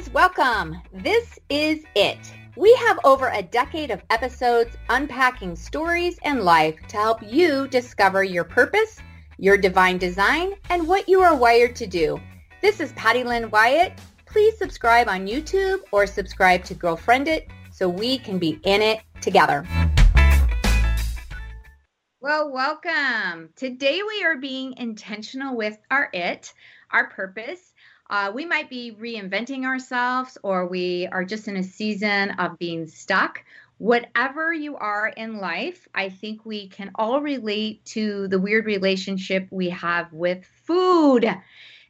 friends, welcome. This is it. We have over a decade of episodes unpacking stories and life to help you discover your purpose, your divine design, and what you are wired to do. This is Patty Lynn Wyatt. Please subscribe on YouTube or subscribe to Girlfriend It so we can be in it together. Well, welcome. Today we are being intentional with our it, our purpose, uh, we might be reinventing ourselves or we are just in a season of being stuck. Whatever you are in life, I think we can all relate to the weird relationship we have with food.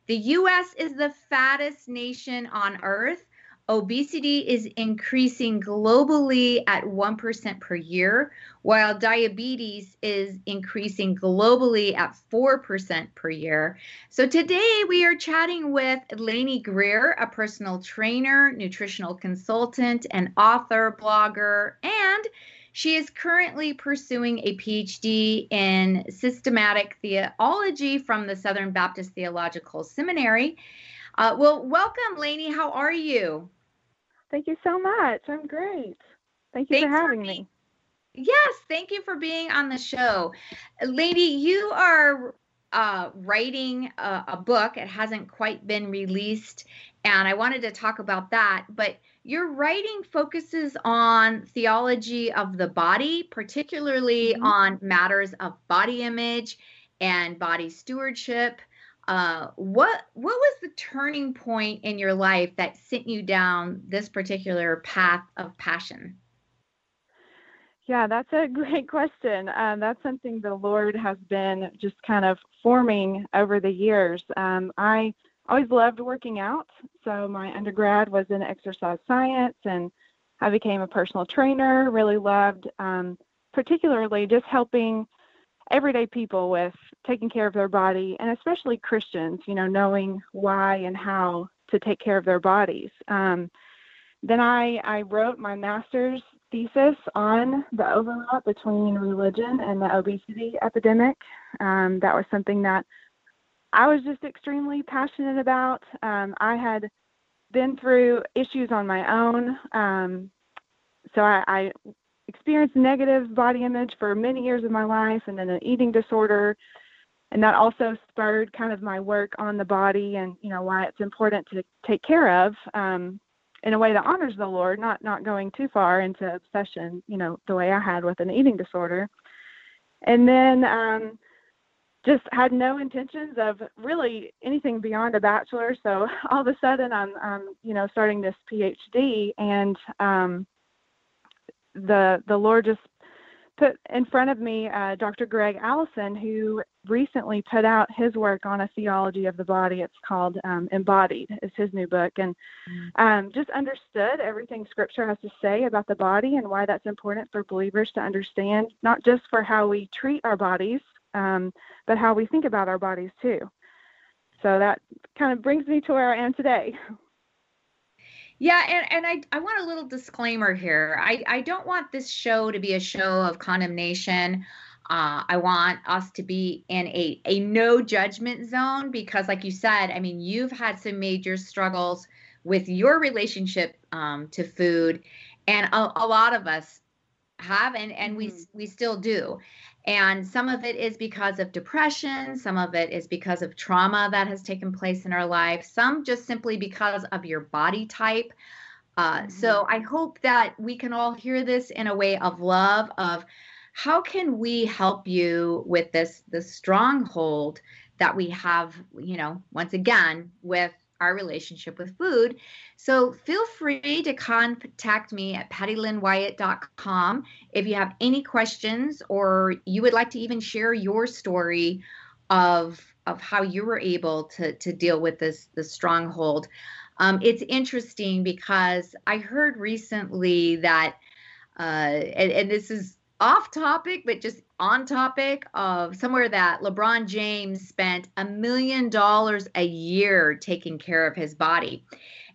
The US is the fattest nation on earth. Obesity is increasing globally at 1% per year, while diabetes is increasing globally at 4% per year. So today we are chatting with Lainey Greer, a personal trainer, nutritional consultant, and author, blogger, and she is currently pursuing a PhD in systematic theology from the Southern Baptist Theological Seminary. Uh, well, welcome, Lainey. How are you? Thank you so much. I'm great. Thank you Thanks for having for me. Yes, thank you for being on the show. Lady, you are uh, writing a, a, book. It hasn't quite been released, and I wanted to talk about that. But your writing focuses on theology of the body, particularly mm-hmm. on matters of body image and body stewardship uh, what what was the turning point in your life that sent you down this particular path of passion? Yeah, that's a great question. Um, that's something the Lord has been just kind of forming over the years. Um, I always loved working out, so my undergrad was in exercise science, and I became a personal trainer. Really loved, um, particularly just helping everyday people with taking care of their body and especially Christians, you know, knowing why and how to take care of their bodies. Um, then I, I wrote my master's thesis on the overlap between religion and the obesity epidemic. Um, that was something that I was just extremely passionate about. Um, I had been through issues on my own. Um, so I, I experienced negative body image for many years of my life and then an eating disorder. And that also spurred kind of my work on the body and you know why it's important to take care of um, in a way that honors the lord not not going too far into obsession you know the way i had with an eating disorder. And then um, just had no intentions of really anything beyond a bachelor. So all of a sudden i'm, I'm you know starting this phd and um, the the Lord just put in front of me uh, Dr. Gregg Allison, who recently put out his work on a theology of the body. It's called um, Embodied. It's his new book, and mm. um, just understood everything Scripture has to say about the body and why that's important for believers to understand, not just for how we treat our bodies, um, but how we think about our bodies too. So that kind of brings me to where I am today. Yeah, and, and I, I want a little disclaimer here. I, I don't want this show to be a show of condemnation. Uh, I want us to be in a, a no judgment zone because, like you said, I mean, you've had some major struggles with your relationship um, to food, and a, a, lot of us have, and, and mm-hmm. we we still do. And some of it is because of depression, some of it is because of trauma that has taken place in our life, some just simply because of your body type. Uh, so mm-hmm. I hope that we can all hear this in a way of love of how can we help you with this this stronghold that we have, you know, once again with our relationship with food. So feel free to contact me at pattylynnwyatt.com if you have any questions or you would like to even share your story of of how you were able to to deal with this this stronghold. Um, it's interesting because I heard recently that, uh, and, and this is off topic, but just on topic of somewhere that LeBron James spent a million dollars a year taking care of his body.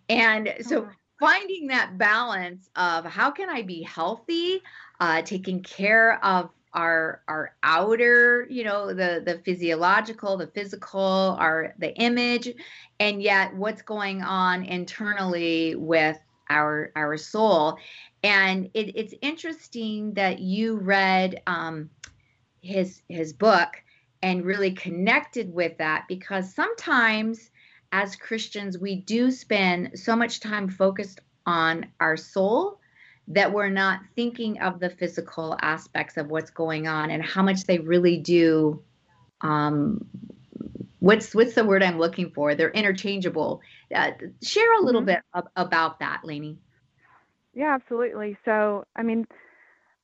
And so oh. finding that balance of how can I be healthy, uh, taking care of our our outer you know the the physiological the physical our the image and yet what's going on internally with our our soul. And it, it's interesting that you read um, his his book and really connected with that because sometimes as Christians we do spend so much time focused on our soul that we're not thinking of the physical aspects of what's going on and how much they really do um, what's what's the word i'm looking for they're interchangeable uh, share a little mm-hmm. bit ab- about that Lainey. yeah absolutely so i mean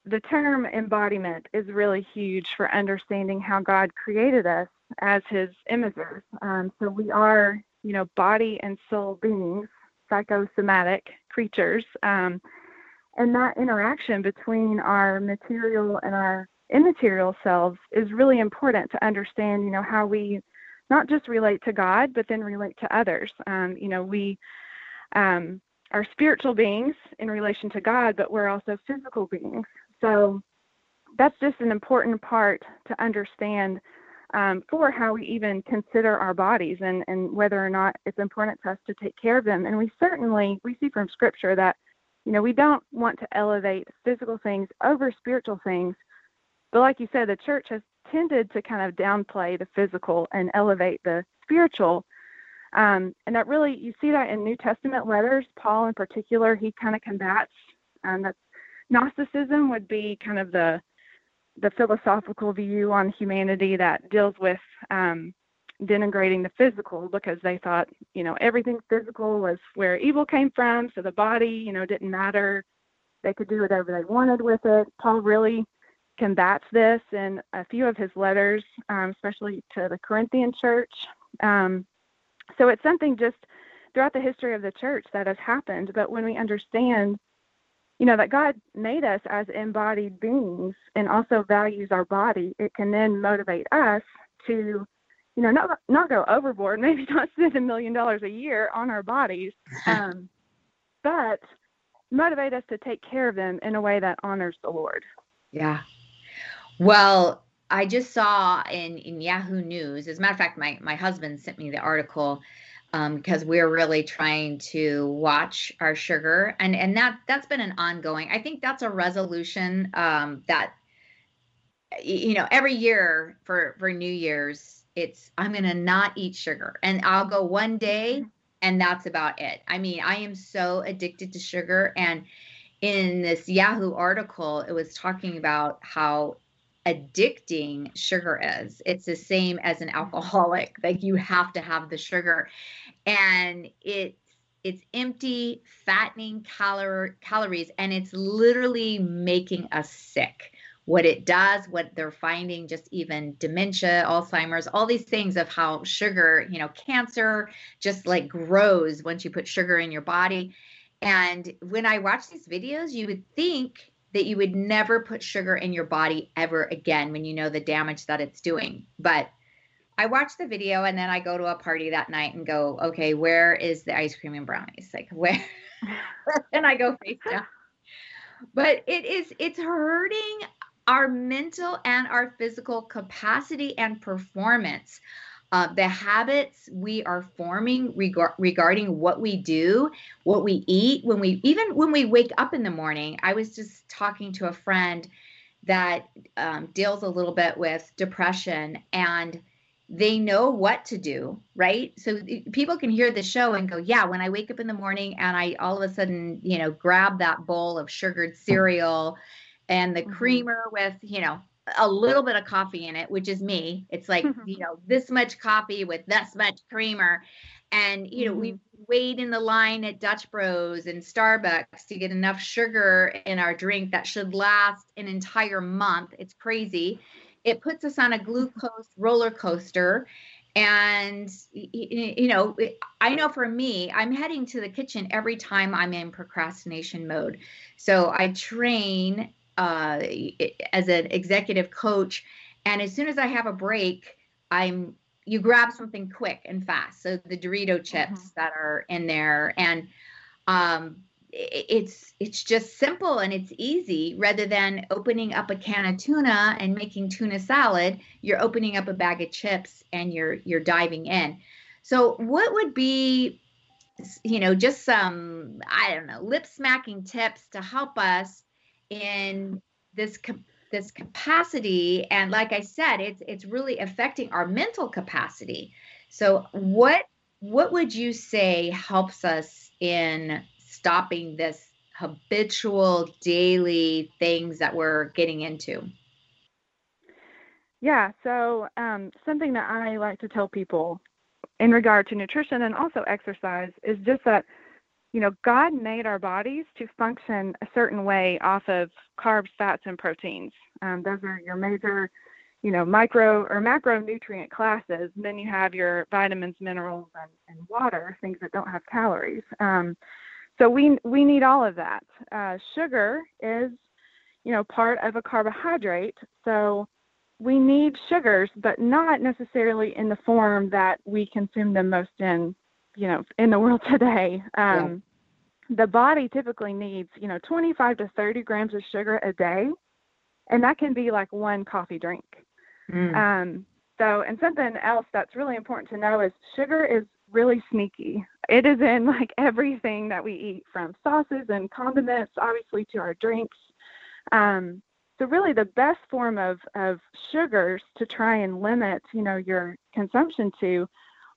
the term embodiment is really huge for understanding how god created us as his images um, so we are you know body and soul beings psychosomatic creatures um, and that interaction between our material and our immaterial selves is really important to understand you know how we not just relate to god but then relate to others. Um, you know we um, are spiritual beings in relation to god but we're also physical beings. So that's just an important part to understand um, for how we even consider our bodies and, and whether or not it's important to us to take care of them. And we certainly we see from scripture that you know, we don't want to elevate physical things over spiritual things. But like you said, the church has tended to kind of downplay the physical and elevate the spiritual. Um, and that really, you see that in New Testament letters. Paul, in particular, he kind of combats um, that Gnosticism would be kind of the the philosophical view on humanity that deals with um, denigrating the physical because they thought, you know, everything physical was where evil came from, so the body, you know, didn't matter. They could do whatever they wanted with it. Paul really combats this in a few of his letters, um, especially to the Corinthian church. Um, so it's something just throughout the history of the church that has happened. But when we understand, you know, that God made us as embodied beings and also values our body, it can then motivate us to you know, not not go overboard, maybe not spend a million dollars a year on our bodies, um, but motivate us to take care of them in a way that honors the Lord. Yeah. Well, I just saw in in Yahoo News. As a matter of fact, my my husband sent me the article because um, we're really trying to watch our sugar, and and that that's been an ongoing. I think that's a resolution um, that you know every year for for New Year's it's I'm going to not eat sugar and I'll go one day mm-hmm. and that's about it. I mean, I am so addicted to sugar and in this Yahoo article it was talking about how addicting sugar is. It's the same as an alcoholic. Like you have to have the sugar and it's it's empty, fattening calor- calories and it's literally making us sick what it does, what they're finding, just even dementia, Alzheimer's, all these things of how sugar, you know, cancer just like grows once you put sugar in your body. And when I watch these videos, you would think that you would never put sugar in your body ever again when you know the damage that it's doing. But I watch the video and then I go to a party that night and go, okay, where is the ice cream and brownies? Like where? and I go face down. But it is, it's hurting our mental and our physical capacity and performance. Uh, the habits we are forming reg- regarding what we do, what we eat, when we even when we wake up in the morning. I was just talking to a friend that um, deals a little bit with depression and they know what to do, right? So people can hear the show and go, yeah, when I wake up in the morning and I all of a sudden, you know, grab that bowl of sugared cereal and the mm-hmm. creamer with, you know, a little bit of coffee in it, which is me. It's like, you know, this much coffee with this much creamer. And, you know, mm-hmm. we wait in the line at Dutch Bros and Starbucks to get enough sugar in our drink that should last an entire month. It's crazy. It puts us on a glucose roller coaster. And, you know, I know for me, I'm heading to the kitchen every time I'm in procrastination mode. So I train uh, as an executive coach. And as soon as I have a break, I'm you grab something quick and fast. So the Dorito chips mm-hmm. that are in there, and um, it's it's just simple and it's easy rather than opening up a can of tuna and making tuna salad you're opening up a bag of chips and you're you're diving in so what would be you know just some i don't know lip smacking tips to help us in this this capacity and like i said it's it's really affecting our mental capacity so what what would you say helps us in stopping this habitual daily things that we're getting into? Yeah, so um, something that I like to tell people in regard to nutrition and also exercise is just that, you know, God made our bodies to function a certain way off of carbs, fats, and proteins. Um, those are your major, you know, micro or macronutrient classes. And then you have your vitamins, minerals, and, and water, things that don't have calories. Um, so we we need all of that. Uh, sugar is, you know, part of a carbohydrate. So we need sugars, but not necessarily in the form that we consume them most in, you know, in the world today. Um, yeah. The body typically needs, you know, 25 to 30 grams of sugar a day, and that can be like one coffee drink. Mm. Um, so, and something else that's really important to know is sugar is really sneaky. It is in like everything that we eat, from sauces and condiments, obviously, to our drinks. Um, so really, the best form of of sugars to try and limit, you know, your consumption to,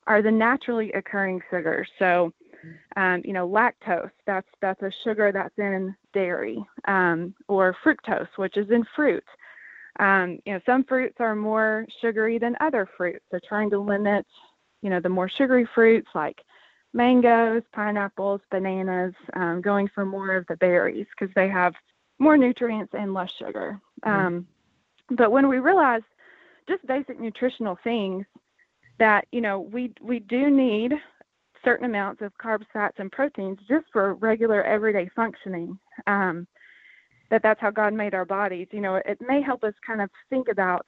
are the naturally occurring sugars. So, um, you know, lactose that's that's a sugar that's in dairy, um, or fructose, which is in fruit. Um, you know, some fruits are more sugary than other fruits. So trying to limit you know, the more sugary fruits like mangoes, pineapples, bananas, um, going for more of the berries because they have more nutrients and less sugar. Mm-hmm. Um, but when we realize just basic nutritional things that you know we we do need certain amounts of carbs, fats, and proteins just for regular everyday functioning. Um, that that's how God made our bodies. You know, it may help us kind of think about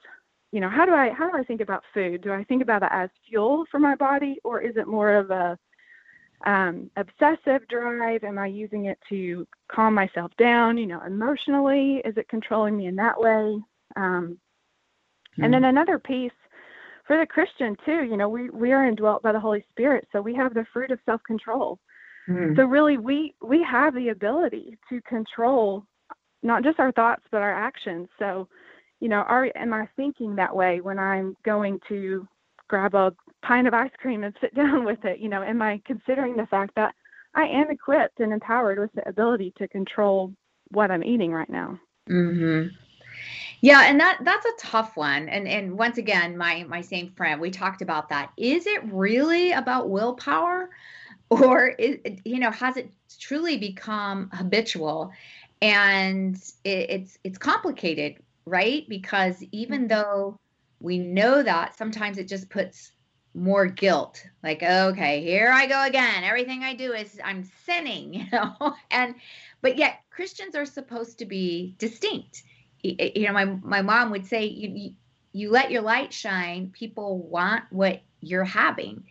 you know, how do I how do I think about food? Do I think about it as fuel for my body, or is it more of a um, obsessive drive? Am I using it to calm myself down? You know, emotionally, is it controlling me in that way? Um, mm-hmm. And then hmm. another piece for the Christian too. You know, we we are indwelt by the Holy Spirit, so we have the fruit of self control. Mm-hmm. So really, we we have the ability to control not just our thoughts but our actions. So you know, are am I thinking that way when I'm going to grab a pint of ice cream and sit down with it? You know, am I considering the fact that I am equipped and empowered with the ability to control what I'm eating right now? Mhm. Yeah, and that that's a tough one. And and once again, my my same friend, we talked about that. Is it really about willpower or is, you know, has it truly become habitual? And it, it's it's complicated right? Because even mm-hmm. though we know that, sometimes it just puts more guilt. Like, okay, here I go again. Everything I do is I'm sinning, you know. and but yet Christians are supposed to be distinct. You know, my my mom would say, you, you, let your light shine. People want what you're having.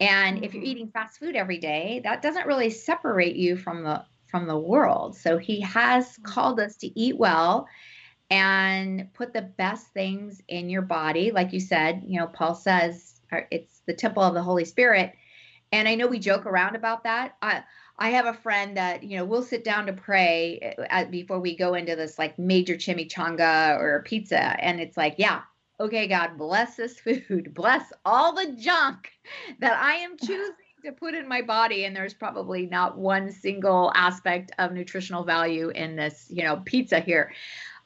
And if you're mm-hmm. eating fast food every day, that doesn't really separate you from the from the world. So he has mm-hmm. called us to eat well and put the best things in your body. Like you said, you know, Paul says it's the temple of the Holy Spirit. And I know we joke around about that. I, I have a friend that, you know, we'll sit down to pray uh, at, before we go into this like major chimichanga or pizza. And it's like, yeah, okay, God, bless this food, bless all the junk that I am choosing to put in my body. And there's probably not one single aspect of nutritional value in this, you know, pizza here.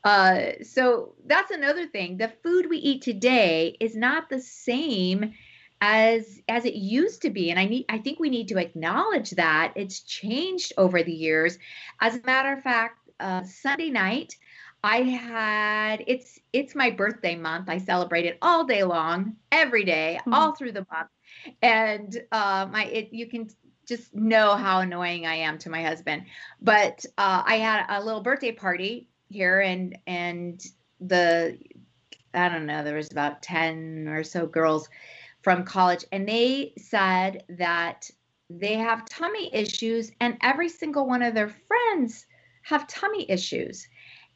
Uh, so that's another thing. The food we eat today is not the same as as it used to be. And i need i think we need to acknowledge that it's changed over the years. As a matter of fact uh, sunday night i had it's it's my birthday month. I celebrate it all day long every day, mm-hmm. all through the month. And uh, my it you can just know how annoying i am to my husband. But uh, i had a little birthday party here and and the I don't know, there was about 10 or so girls from college and they said that they have tummy issues, and every single one of their friends have tummy issues.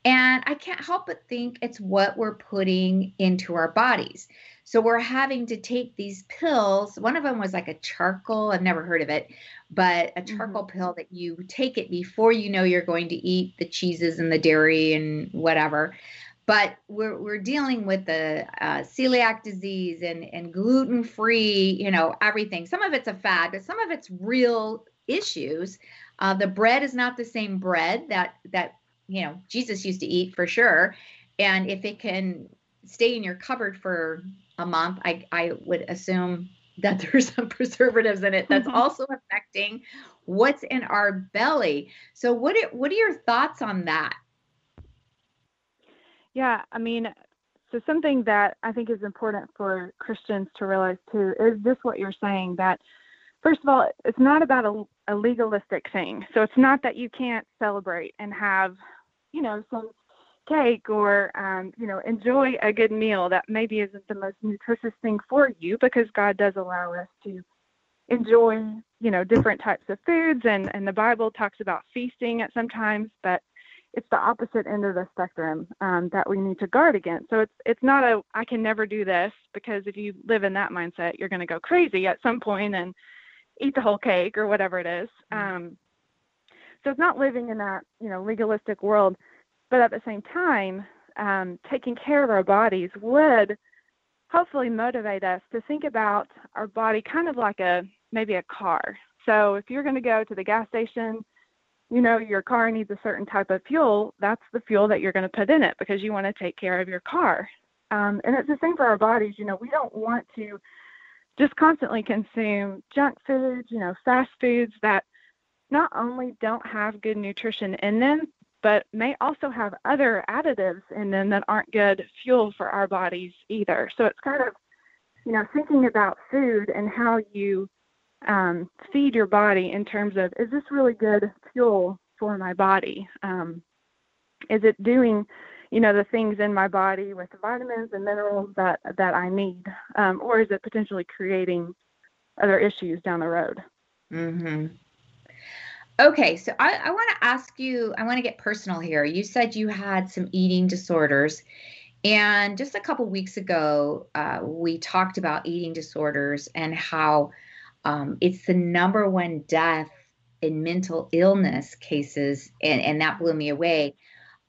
And I can't help but think it's what we're putting into our bodies. So we're having to take these pills. One of them was like a charcoal, I've never heard of it, but a charcoal mm-hmm. pill that you take it before you know you're going to eat the cheeses and the dairy and whatever. But we're, we're dealing with the uh, celiac disease and, and gluten free, you know, everything. Some of it's a fad, but some of it's real issues. Uh, the bread is not the same bread that that you know Jesus used to eat for sure. And if it can stay in your cupboard for a month, I I would assume that there's some preservatives in it that's mm-hmm. also affecting what's in our belly. So what are, what are your thoughts on that? Yeah, I mean, so something that I think is important for Christians to realize too is this what you're saying that first of all, it's not about a, a legalistic thing. So it's not that you can't celebrate and have, you know, some cake or um, you know enjoy a good meal that maybe isn't the most nutritious thing for you because god does allow us to enjoy you know different types of foods and and the bible talks about feasting at sometimes but it's the opposite end of the spectrum um, that we need to guard against so it's it's not a i can never do this because if you live in that mindset you're going to go crazy at some point and eat the whole cake or whatever it is mm-hmm. um, so it's not living in that you know legalistic world but at the same time, um, taking care of our bodies would hopefully motivate us to think about our body kind of like a maybe a car. So if you're going to go to the gas station, you know your car needs a certain type of fuel. That's the fuel that you're going to put in it because you want to take care of your car. Um, and it's the same for our bodies. You know, we don't want to just constantly consume junk foods, you know, fast foods that not only don't have good nutrition in them, but may also have other additives in them that aren't good fuel for our bodies either. So it's kind of, you know, thinking about food and how you um, feed your body in terms of is this really good fuel for my body? Um, is it doing, you know, the things in my body with the vitamins and minerals that that I need, um, or is it potentially creating other issues down the road? Mm-hmm. Okay, so I, I want to ask you, I want to get personal here. You said you had some eating disorders. And just a couple weeks ago, uh, we talked about eating disorders and how um, it's the number one death in mental illness cases. And, and that blew me away.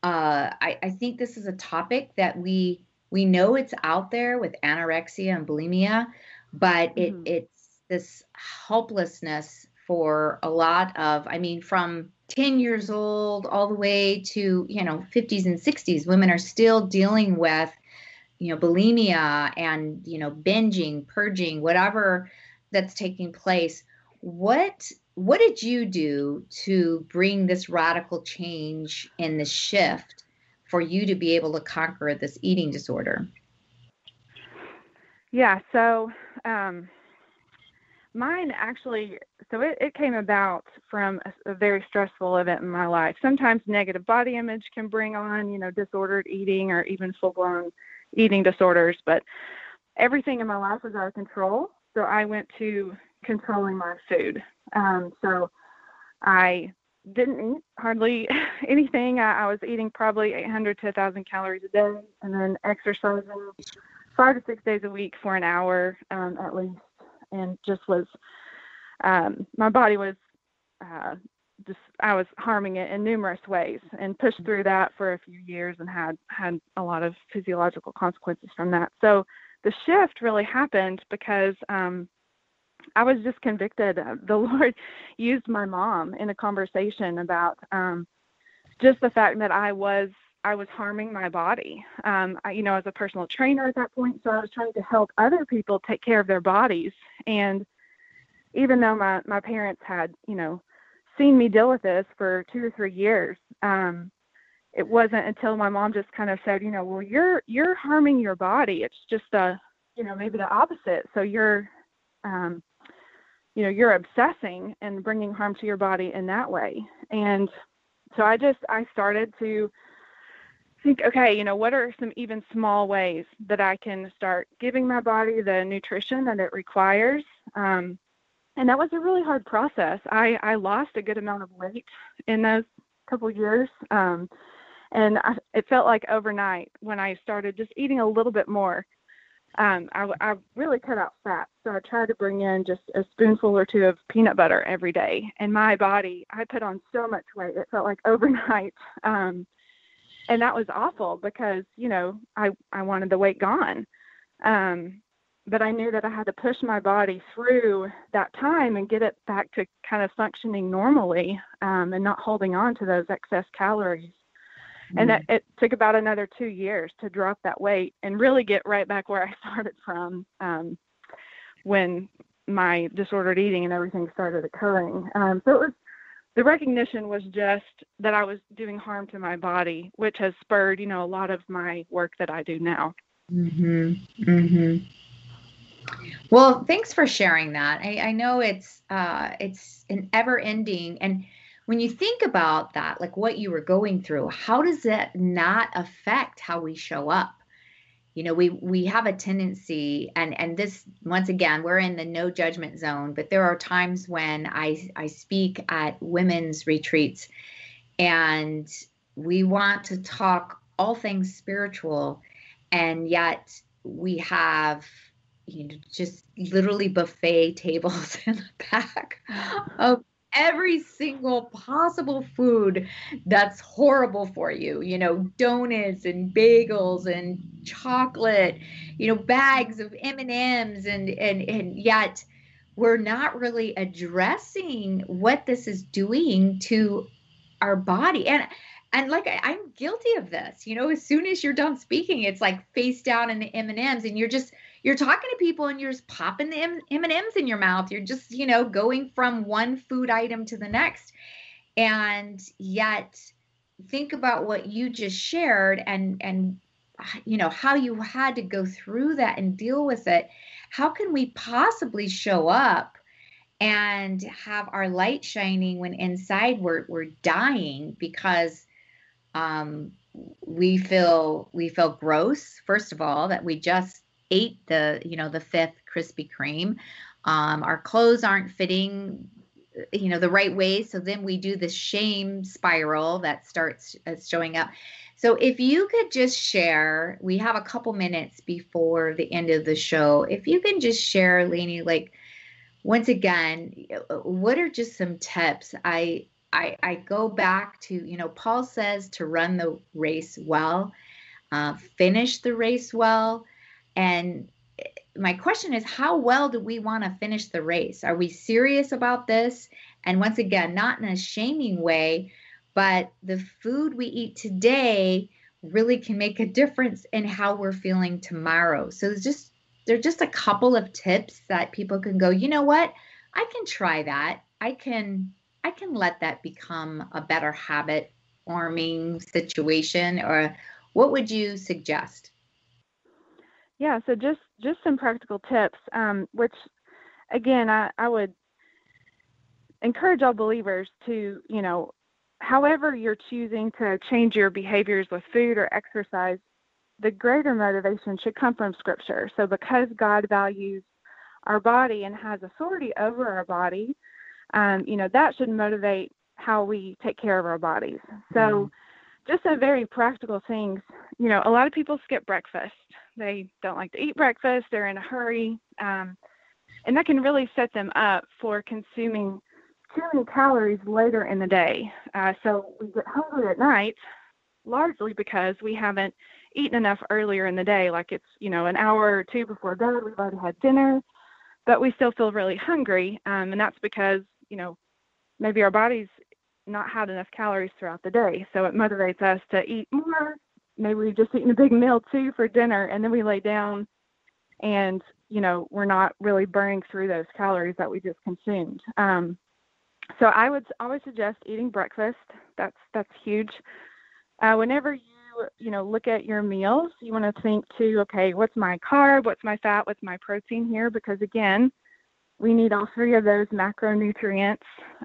Uh, I, I think this is a topic that we we know it's out there with anorexia and bulimia, but it, mm-hmm. it's this helplessness for a lot of, I mean, from 10 years old all the way to, you know, 50s and 60s, women are still dealing with, you know, bulimia and, you know, binging, purging, whatever that's taking place. What what did you do to bring this radical change and the shift for you to be able to conquer this eating disorder? Yeah, so um, Mine actually, so it, it came about from a, a, very stressful event in my life. Sometimes negative body image can bring on, you know, disordered eating or even full blown eating disorders. But everything in my life was out of control. So I went to controlling my food. Um, so I didn't eat hardly anything. I, I was eating probably 800 to 1,000 calories a day and then exercising five to six days a week for an hour um, at least and just was um, my body was uh, just I was harming it in numerous ways and pushed through that for a few years and had had a lot of physiological consequences from that. So the shift really happened because um, I was just convicted. The Lord used my mom in a conversation about um, just the fact that I was I was harming my body. Um, I, you know, as a personal trainer at that point, so I was trying to help other people take care of their bodies. And even though my my parents had, you know, seen me deal with this for two or three years, um, it wasn't until my mom just kind of said, you know, well, you're you're harming your body. It's just a, you know, maybe the opposite. So you're, um, you know, you're obsessing and bringing harm to your body in that way. And so I just I started to think, okay, you know, what are some even small ways that I can start giving my body the nutrition that it requires? Um, and that was a really hard process. I I lost a good amount of weight in those couple years. Um, and I, it felt like overnight when I started just eating a little bit more. Um, I, I really cut out fat, so I tried to bring in just a spoonful or two of peanut butter every day. And my body, I put on so much weight; it felt like overnight. Um, and that was awful because you know I I wanted the weight gone. Um, but I knew that I had to push my body through that time and get it back to kind of functioning normally um, and not holding on to those excess calories. Mm-hmm. And that, mm. it took about another two years to drop that weight and really get right back where I started from um, when my disordered eating and everything started occurring. Um, so it was the recognition was just that I was doing harm to my body, which has spurred, you know, a lot of my work that I do now. Mhm. Mhm. Well, thanks for sharing that. I, I know it's uh, it's an ever ending, and when you think about that, like what you were going through, how does that not affect how we show up? You know, we we have a tendency, and and this once again, we're in the no judgment zone, but there are times when I I speak at women's retreats, and we want to talk all things spiritual, and yet we have you know, just literally buffet tables in the back of every single possible food that's horrible for you. You know donuts and bagels and chocolate you know bags of m&ms and and and yet we're not really addressing what this is doing to our body. And and like I, am guilty of this. You know as soon as you're done speaking it's like face down in the m&ms and you're just you're talking to people and you're just popping the m&ms in your mouth. You're just you know going from one food item to the next. And yet think about what you just shared and and you know how you had to go through that and deal with it. How can we possibly show up and have our light shining when inside we're we're dying because um we feel we feel gross first of all that we just ate the you know the fifth Krispy Kreme. Um, our clothes aren't fitting you know the right way. So then we do the shame spiral that starts uh, showing up. So if you could just share we have a couple minutes before the end of the show. If you can just share Lainey like once again what are just some tips? I i i go back to you know paul says to run the race well uh, finish the race well and eh, my question is how well do we want to finish the race? Are we serious about this? And once again, not in a shaming way, but the food we eat today really can make a difference in how we're feeling tomorrow. So there's just there's just a couple of tips that people can go, you know what? I can try that. I can I can let that become a better habit forming situation or what would you suggest? Yeah, so just just some practical tips, um, which again I, I would encourage all believers to, you know, however you're choosing to change your behaviors with food or exercise, the greater motivation should come from scripture. So because God values our body and has authority over our body, um, you know, that should motivate how we take care of our bodies. So mm-hmm. Just some very practical things. You know, a lot of people skip breakfast they don't like to eat breakfast, they're in a hurry. Um, and that can really set them up for consuming too many calories later in the day. Uh, so we get hungry at night, largely because we haven't eaten enough earlier in the day. Like it's, you know, an hour or two before bed, we've already had dinner, but we still feel really hungry. Um, and that's because, you know, maybe our body's not had enough calories throughout the day. So it motivates us to eat more. Maybe we've just eaten a big meal too for dinner and then we lay down and you know we're not really burning through those calories that we just consumed. Um, so i would always suggest eating breakfast. That's that's huge. Uh, whenever you you know look at your meals you want to think too okay what's my carb what's my fat what's my protein here? Because again we need all three of those macronutrients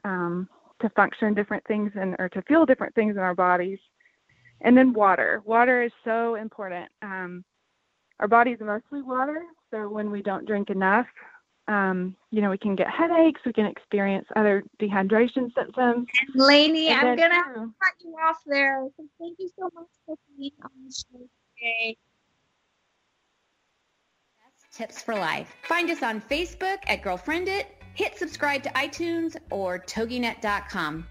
um, to function different things and or to feel different things in our bodies and then water. Water is so important. Um, our body's mostly water, so when we don't drink enough, um, you know, we can get headaches, we can experience other dehydration symptoms. Lainey, I'm going to cut you off there. thank you so much for being on the show today. That's Tips for Life. Find us on Facebook at Girlfriend It, hit subscribe to iTunes or toginet.com.